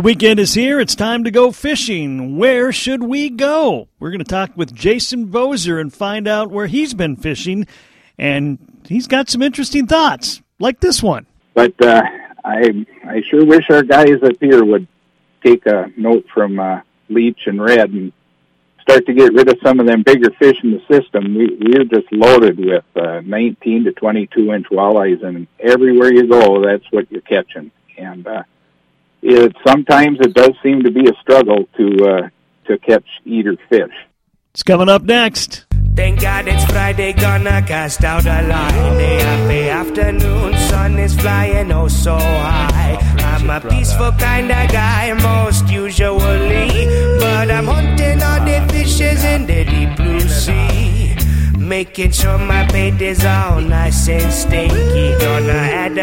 The weekend is here. It's time to go fishing. Where should we go? We're going to talk with Jason Bozer and find out where he's been fishing. And he's got some interesting thoughts, like this one. But uh, I, I sure wish our guys up here would take a note from uh, Leech and Red and start to get rid of some of them bigger fish in the system. We, we're just loaded with uh, 19 to 22 inch walleyes, and everywhere you go, that's what you're catching. And uh, it sometimes it does seem to be a struggle to uh, to catch eater fish. It's coming up next. Thank God it's Friday, gonna cast out a line. The happy afternoon sun is flying oh so high. I'm a peaceful kind of guy, most usually. But I'm hunting all the fishes in the deep blue sea. Making sure my bait is all nice and stinky.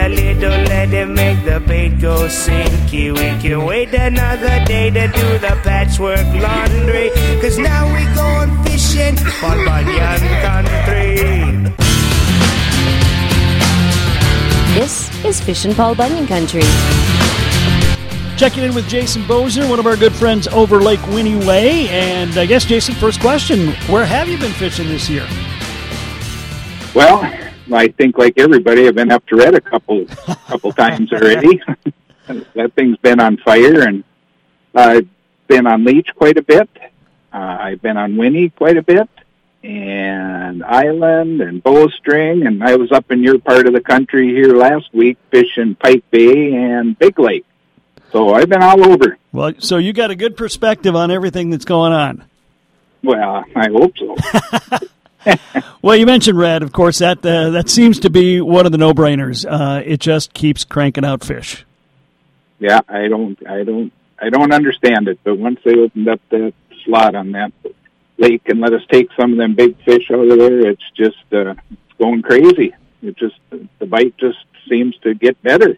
Gonna add little let it make the bait go sinky. We can wait another day to do the patchwork laundry. Cause now we going fishing on Bunyan Country. This is Fishin' Paul Bunyan Country. Checking in with Jason Bozer, one of our good friends over Lake Winnie Way. And I guess, Jason, first question Where have you been fishing this year? Well, I think like everybody, I've been up to Red a couple couple times already. that thing's been on fire, and I've been on Leech quite a bit. Uh, I've been on Winnie quite a bit, and Island and Bowstring, and I was up in your part of the country here last week fishing Pike Bay and Big Lake. So I've been all over. Well, so you got a good perspective on everything that's going on. Well, I hope so. well, you mentioned red. Of course, that uh, that seems to be one of the no-brainers. Uh, it just keeps cranking out fish. Yeah, I don't, I don't, I don't understand it. But once they opened up that slot on that lake and let us take some of them big fish out of there, it's just uh, it's going crazy. It just the bite just seems to get better.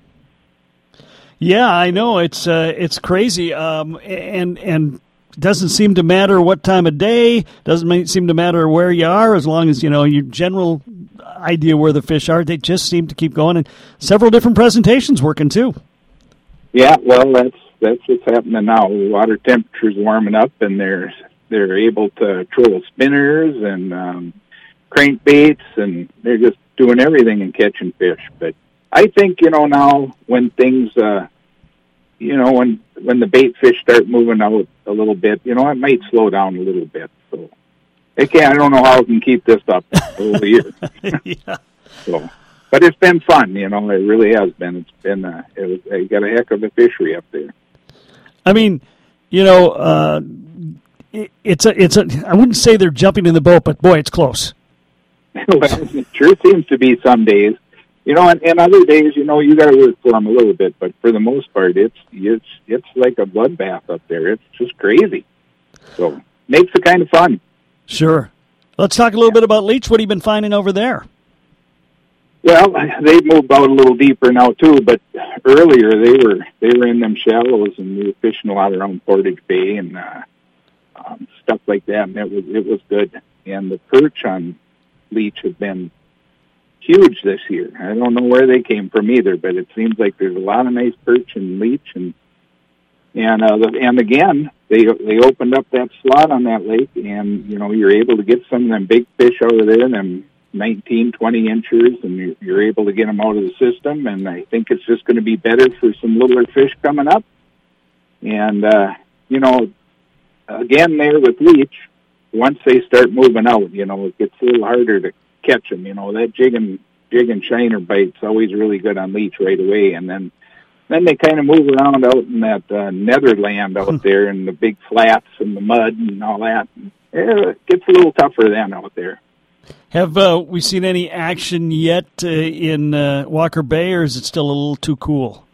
Yeah, I know it's uh, it's crazy, um, and and doesn't seem to matter what time of day. Doesn't seem to matter where you are, as long as you know your general idea where the fish are. They just seem to keep going, and several different presentations working too. Yeah, well, that's that's what's happening now. Water temperature's warming up, and they're they're able to troll spinners and um, crankbaits, and they're just doing everything and catching fish. But I think you know now when things, uh, you know, when when the bait fish start moving out a little bit, you know, it might slow down a little bit. So I can't. I don't know how I can keep this up over the year. yeah. So, but it's been fun. You know, it really has been. It's been. Uh, it was. You got a heck of a fishery up there. I mean, you know, uh, it, it's a. It's a. I wouldn't say they're jumping in the boat, but boy, it's close. well, it sure seems to be some days you know, and, and other days, you know, you got to work for them a little bit, but for the most part, it's it's it's like a bloodbath up there. It's just crazy. So makes it kind of fun. Sure. Let's talk a little yeah. bit about Leech. What have you been finding over there? Well, they've moved out a little deeper now too, but earlier they were they were in them shallows and we were fishing a lot around Portage Bay and uh, um, stuff like that, and it was it was good. And the perch on Leech have been huge this year. I don't know where they came from either, but it seems like there's a lot of nice perch and leech and and uh, and again they they opened up that slot on that lake, and you know you're able to get some of them big fish of there, them 19, 20 inches, and you're, you're able to get them out of the system. And I think it's just going to be better for some littler fish coming up. And uh, you know, again there with leech, once they start moving out, you know, it gets a little harder to catch them. You know that jig and jig and shiner bite's always really good on leech right away, and then then they kind of move around out in that uh, netherland out hmm. there in the big flats and the mud and all that. It gets a little tougher then out there. Have uh, we seen any action yet uh, in uh, Walker Bay, or is it still a little too cool?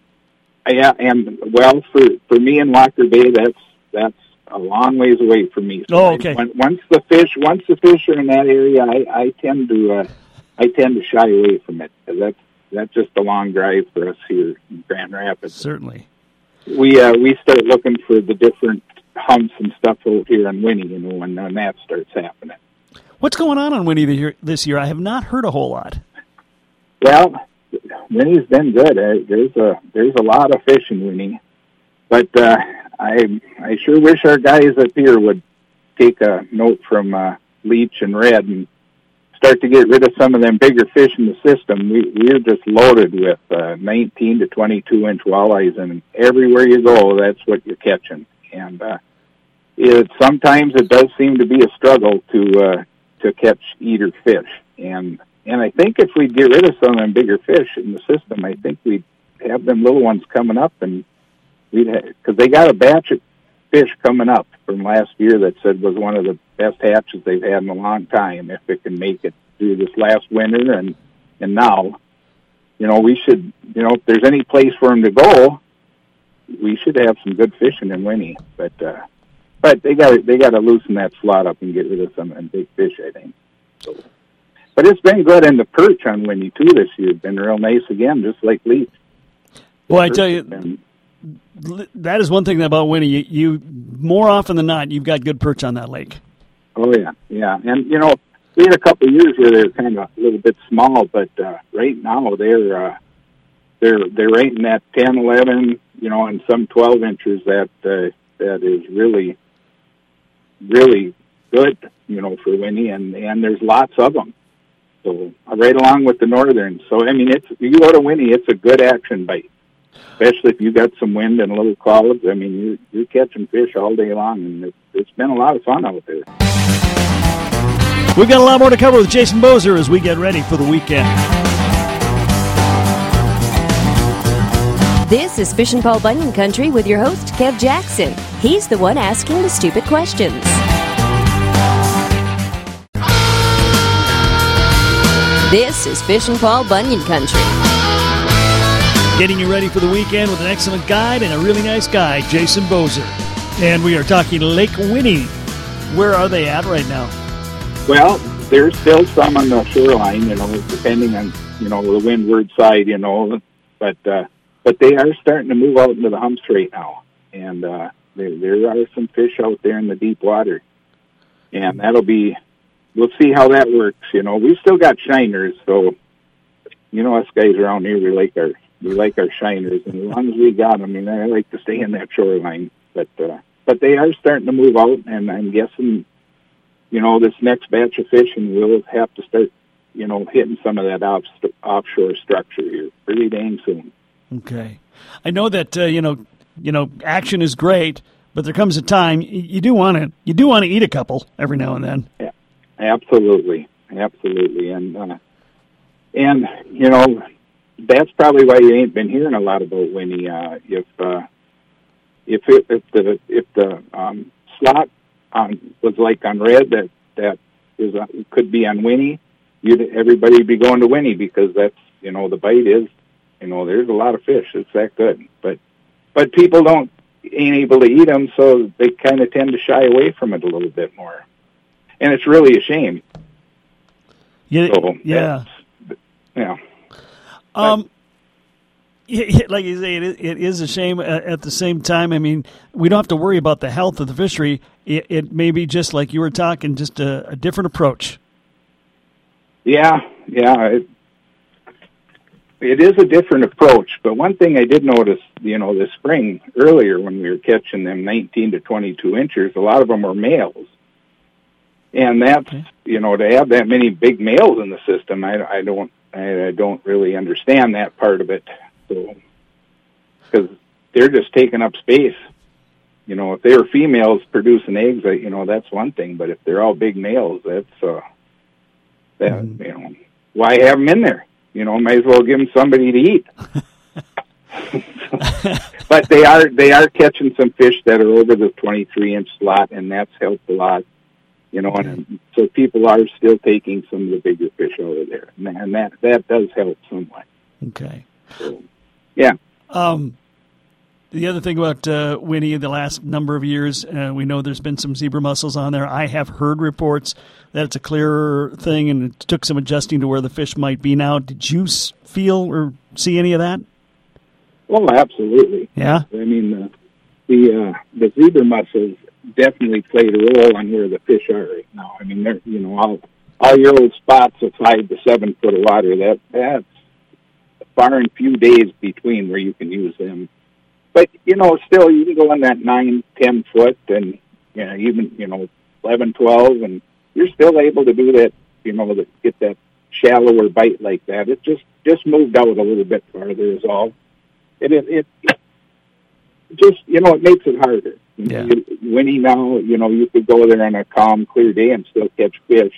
Yeah, and well, for for me in Walker Bay, that's that's a long ways away from me. So oh, okay. I, once the fish, once the fish are in that area, I, I tend to, uh, I tend to shy away from it. That's that's just a long drive for us here in Grand Rapids. Certainly. We uh, we start looking for the different humps and stuff out here on Winnie, you know, when, when that starts happening. What's going on on Winnie this year? I have not heard a whole lot. Well, Winnie's been good. Uh, there's a there's a lot of fish in Winnie but uh, I I sure wish our guys up here would take a note from uh, Leech and Red and start to get rid of some of them bigger fish in the system. We we're just loaded with uh, 19 to 22 inch walleyes, and everywhere you go, that's what you're catching. And uh, it sometimes it does seem to be a struggle to uh, to catch eater fish. And and I think if we get rid of some of them bigger fish in the system, I think we'd have them little ones coming up, and because they got a batch of fish coming up from last year that said was one of the best hatches they've had in a long time. If it can make it through this last winter and and now, you know, we should, you know, if there's any place for them to go, we should have some good fishing in Winnie. But uh, but they got they got to loosen that slot up and get rid of some them big fish. I think. So, but it's been good, and the perch on Winnie too this year has been real nice again, just like Leaf. Well, I tell you, been, that is one thing about Winnie. You, you more often than not, you've got good perch on that lake. Oh yeah, yeah, and you know we had a couple of years here they're kind of a little bit small, but uh, right now they're uh, they're they're right in that ten, eleven, you know, and some twelve inches. That uh, that is really really good, you know, for Winnie, and and there's lots of them. So right along with the northern. So I mean, it's you go to Winnie, it's a good action bite especially if you got some wind and a little clouds. I mean, you, you're catching fish all day long, and it's, it's been a lot of fun out there. We've got a lot more to cover with Jason Bozer as we get ready for the weekend. This is Fishin' Paul Bunyan Country with your host, Kev Jackson. He's the one asking the stupid questions. This is Fishin' Paul Bunyan Country. Getting you ready for the weekend with an excellent guide and a really nice guy, Jason Bozer. And we are talking Lake Winnie. Where are they at right now? Well, there's still some on the shoreline, you know, depending on, you know, the windward side, you know, but, uh, but they are starting to move out into the humps right now. And, uh, there, there are some fish out there in the deep water. And that'll be, we'll see how that works. You know, we've still got shiners, so, you know, us guys around here, we like our we like our shiners, and as long as we got them, I mean, I like to stay in that shoreline. But uh, but they are starting to move out, and I'm guessing, you know, this next batch of fishing will have to start, you know, hitting some of that off, offshore structure here pretty dang soon. Okay, I know that uh, you know, you know, action is great, but there comes a time you do want to you do want to eat a couple every now and then. Yeah, absolutely, absolutely, and uh, and you know, that's probably why you ain't been hearing a lot about Winnie. Uh, if uh, if it, if the if the um, slot on was like on red that that is uh, could be on Winnie, you'd everybody be going to Winnie because that's you know the bite is you know there's a lot of fish. It's that good, but but people don't ain't able to eat them, so they kind of tend to shy away from it a little bit more, and it's really a shame. Yeah, so yeah, yeah. Um, like you say, it, it is a shame. At the same time, I mean, we don't have to worry about the health of the fishery. It, it may be just like you were talking, just a, a different approach. Yeah, yeah, it, it is a different approach. But one thing I did notice, you know, this spring earlier when we were catching them 19 to 22 inches, a lot of them were males. And that's, okay. you know, to have that many big males in the system, I, I don't I, I don't really understand that part of it. So, because they're just taking up space. You know, if they were females producing eggs, you know, that's one thing. But if they're all big males, that's uh, that mm-hmm. you know, why have them in there? You know, might as well give them somebody to eat. but they are they are catching some fish that are over the 23 inch slot, and that's helped a lot you know, and so people are still taking some of the bigger fish over there, and that that does help somewhat. Okay. So, yeah. Um, the other thing about uh, Winnie, the last number of years, uh, we know there's been some zebra mussels on there. I have heard reports that it's a clearer thing, and it took some adjusting to where the fish might be now. Did you feel or see any of that? Well, absolutely. Yeah. I mean, the the, uh, the zebra mussels definitely played a role on where the fish are right now. I mean, they're you know all all your old spots of five to seven foot of water. That that's far and few days between where you can use them. but you know, still you can go in that nine, ten foot, and you know, even you know, eleven, twelve, and you're still able to do that. You know, to get that shallower bite like that. It just just moved out a little bit farther is all. And it, it, it just you know it makes it harder. Yeah. Winnie now, you know, you could go there on a calm, clear day and still catch fish.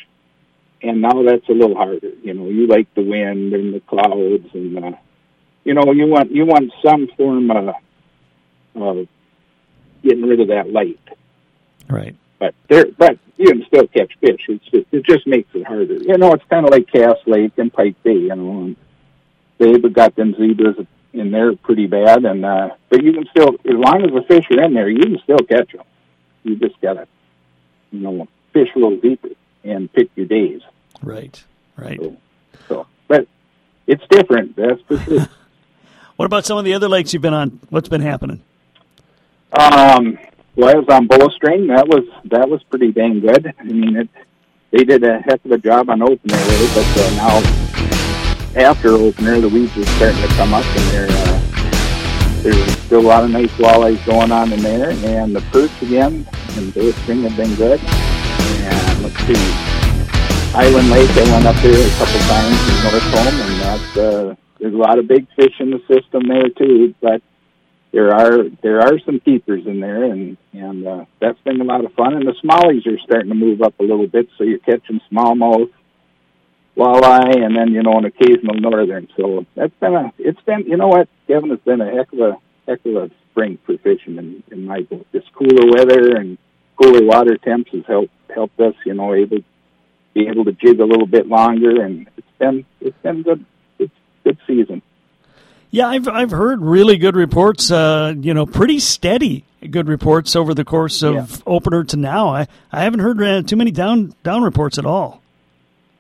And now that's a little harder. You know, you like the wind and the clouds, and uh, you know, you want you want some form of, of getting rid of that light. Right. But there, but you can still catch fish. It's just, it just makes it harder. You know, it's kind of like Cass Lake and Pike Bay. You know, and they've got them zebras in there pretty bad, and uh, but you can still, as long as the fish are in there, you can still catch them. You just gotta, you know, fish a little deeper and pick your days. Right. Right. So, so but it's different. That's for sure. What about some of the other lakes you've been on? What's been happening? Um, well, I was on bowstring. That was that was pretty dang good. I mean, it they did a heck of a job on opener there, but uh, now after opener, the weeds are starting to come up, and there uh, there's still a lot of nice walleyes going on in there, and the perch again and bowstring have been good. And let's see, Island Lake, I went up there a couple times in North Home, and that's uh, there's a lot of big fish in the system there too, but there are there are some keepers in there, and and uh, that's been a lot of fun. And the smallies are starting to move up a little bit, so you're catching smallmouth, walleye, and then you know an occasional northern. So that's been a it's been you know what Kevin has been a heck of a heck of a spring for fishing in, in my book. This cooler weather and cooler water temps has helped helped us you know able be able to jig a little bit longer, and it's been it's been good it's good season. Yeah, I've I've heard really good reports. Uh, you know, pretty steady good reports over the course of Yeah. opener to now. I, I haven't heard uh, too many down down reports at all.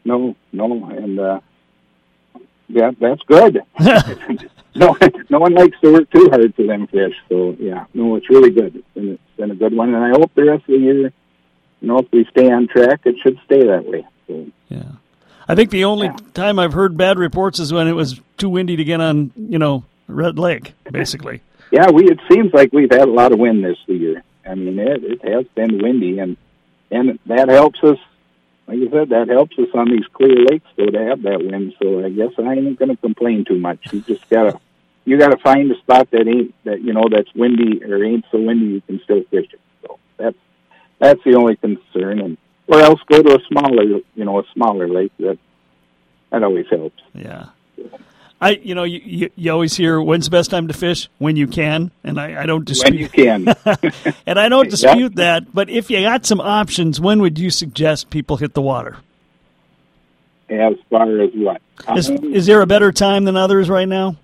No, no, and uh, yeah, that's good. no, no one likes to work too hard for them fish. So yeah, no, it's really good. It's been, it's been a good one, and I hope the rest of the year, you know, if we stay on track, it should stay that way. So Yeah, I think the only Yeah. time I've heard bad reports is when it was too windy to get on. You know, Red Lake, basically. yeah, we it seems like we've had a lot of wind this year. I mean, it, it has been windy, and and that helps us. Like I said, that helps us on these clear lakes though to have that wind. So I guess I ain't to complain too much. You just gotta you gotta find a spot that ain't that you know that's windy or ain't so windy you can still fish it. So that's that's the only concern, and or else go to a smaller you know a smaller lake. That that always helps. Yeah. I, you know, you, you, you always hear when's the best time to fish when you can, and I, I don't dispute When you can, and I don't dispute that. But if you got some options, when would you suggest people hit the water? as far as what Is, Um, is there a better time than others right now?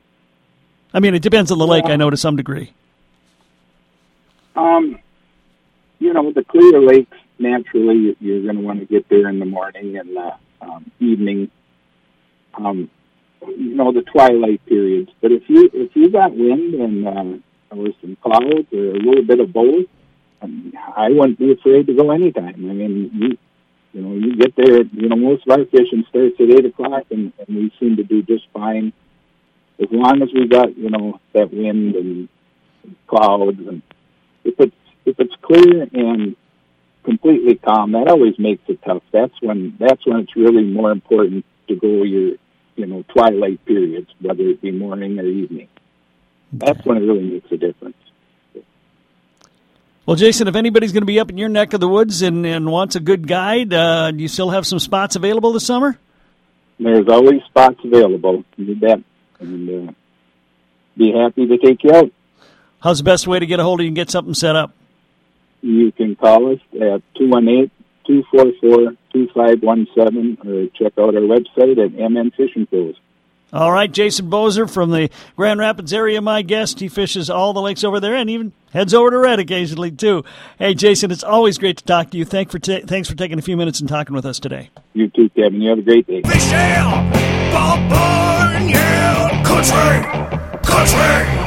I mean, it depends on the lake. I know to some degree. Um, you know, the clear lakes, naturally, you're going to want to get there in the morning and the um, evening. Um, you know, the twilight periods. But if you if you got wind and um, or some clouds or a little bit of both, um, I wouldn't be afraid to go anytime. I mean, you you know, you get there. You know, most of our fishing starts at eight o'clock, and, and we seem to do just fine as long as we got you know that wind and clouds and if it's if it's clear and completely calm, that always makes it tough. That's when that's when it's really more important to go your you know twilight periods, whether it be morning or evening. That's when it really makes a difference. Well, Jason, if anybody's going to be up in your neck of the woods and, and wants a good guide, uh, do you still have some spots available this summer? There's always spots available. You bet, and uh, be happy to take you out. How's the best way to get a hold of you and get something set up? You can call us at two one eight two four four two five one seven, or check out our website at MN Fishing Pros. All right, Jason Bozer from the Grand Rapids area, my guest. He fishes all the lakes over there and even heads over to Red occasionally, too. Hey, Jason, it's always great to talk to you. Thank for ta- thanks for taking a few minutes and talking with us today. You too, Kevin. You have a great day. Michelle, Bob Barn, yeah, country, country.